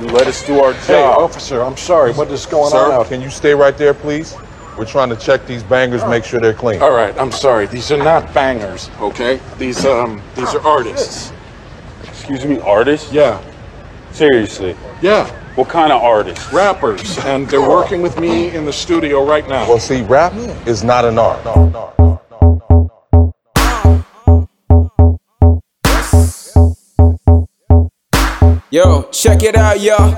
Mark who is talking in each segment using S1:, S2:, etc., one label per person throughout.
S1: You let us do our
S2: Hey,
S1: job.
S2: officer, I'm sorry. What is going on out
S1: can you stay right there, please? We're trying to check these bangers, make sure they're clean.
S2: All right, I'm sorry. These are not bangers, okay? These um these are artists.
S3: Excuse me, artists?
S2: Yeah.
S3: Seriously.
S2: Yeah.
S3: What kind of artists?
S2: Rappers. And they're working with me in the studio right now.
S1: Well, see, rap is not an art.
S4: Yo, check it out, yo. Uh,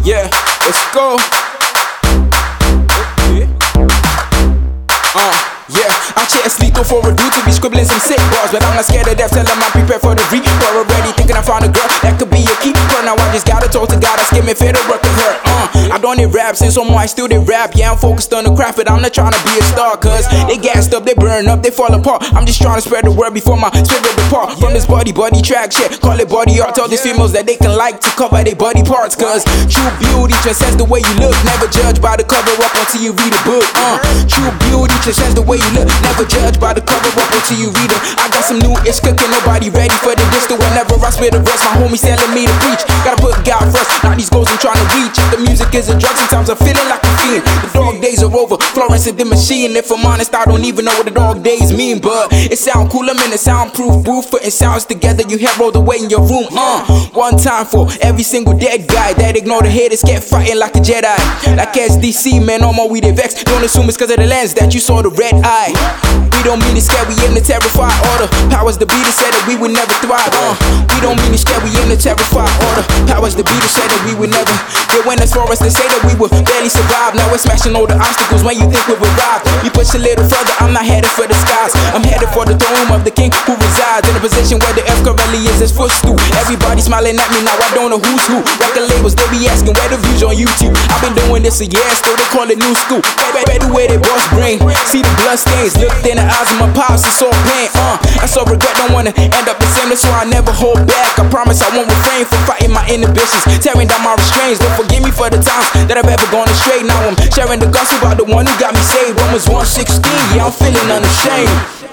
S4: yeah, let's go. Uh, yeah, I chase lethal for a dude to be scribbling some sick bars, but I'm not scared of death. Tell I'm prepared for the reap. Or already thinking I found a girl that could be a keeper. Now I just gotta talk to God. I skip me fit to work with her. I don't rap since so I still did rap. Yeah, I'm focused on the craft, but I'm not trying to be a star. Cause they gassed up, they burn up, they fall apart. I'm just trying to spread the word before my spirit depart. From this body, body track shit. Call it body art. Tell these females that they can like to cover their body parts. Cause true beauty transcends the way you look. Never judge by the cover up until you read a book. Uh, true beauty transcends the way you look. Never judge by the cover up until you read it. I got some new ish cooking, nobody ready for the distal. Whenever I spit a verse, my homies telling me to preach. Gotta put God first, not these goals I'm trying to reach. If the music is a drug, sometimes I'm feeling like a fiend. The dog days are over, Florence and the machine. If I'm honest, I don't even know what the dog days mean. But it sound cool, I'm in a soundproof booth, putting sounds together. You hear roll the way in your room. Uh, one time for every single dead guy that ignore the haters, kept fighting like a Jedi. Like SDC, man, on my weed they vex. Don't assume it's cause of the lens that you saw the red eye. We don't mean to scare, we aim to terrify. Order powers the beat said that we would never thrive. Uh, we don't mean to scare, we aim to terrify. Order powers the beat said that we would never. They went as far as to say that we would barely survive. Now we're smashing all the obstacles when you think we would arrive. We push a little further, I'm not headed for the skies. I'm headed for the throne of the king who resides in a position where the F currently is his footstool. Everybody smiling at me now, I don't know who's who. Record labels, they be asking where the views on YouTube. I've been doing this a year, still they call it new school. Better, way they boss brain. See the blood stains, looked in the eyes of my pops, it's all pain. Uh, I saw regret, don't wanna end up the same, that's why I never hold back. I promise I won't refrain from fighting my inhibitions, tearing down my restraints. Don't forgive me for the times that I've ever gone astray. Now I'm sharing the gospel about the one who got me saved. Romans 116, yeah, I'm feeling unashamed.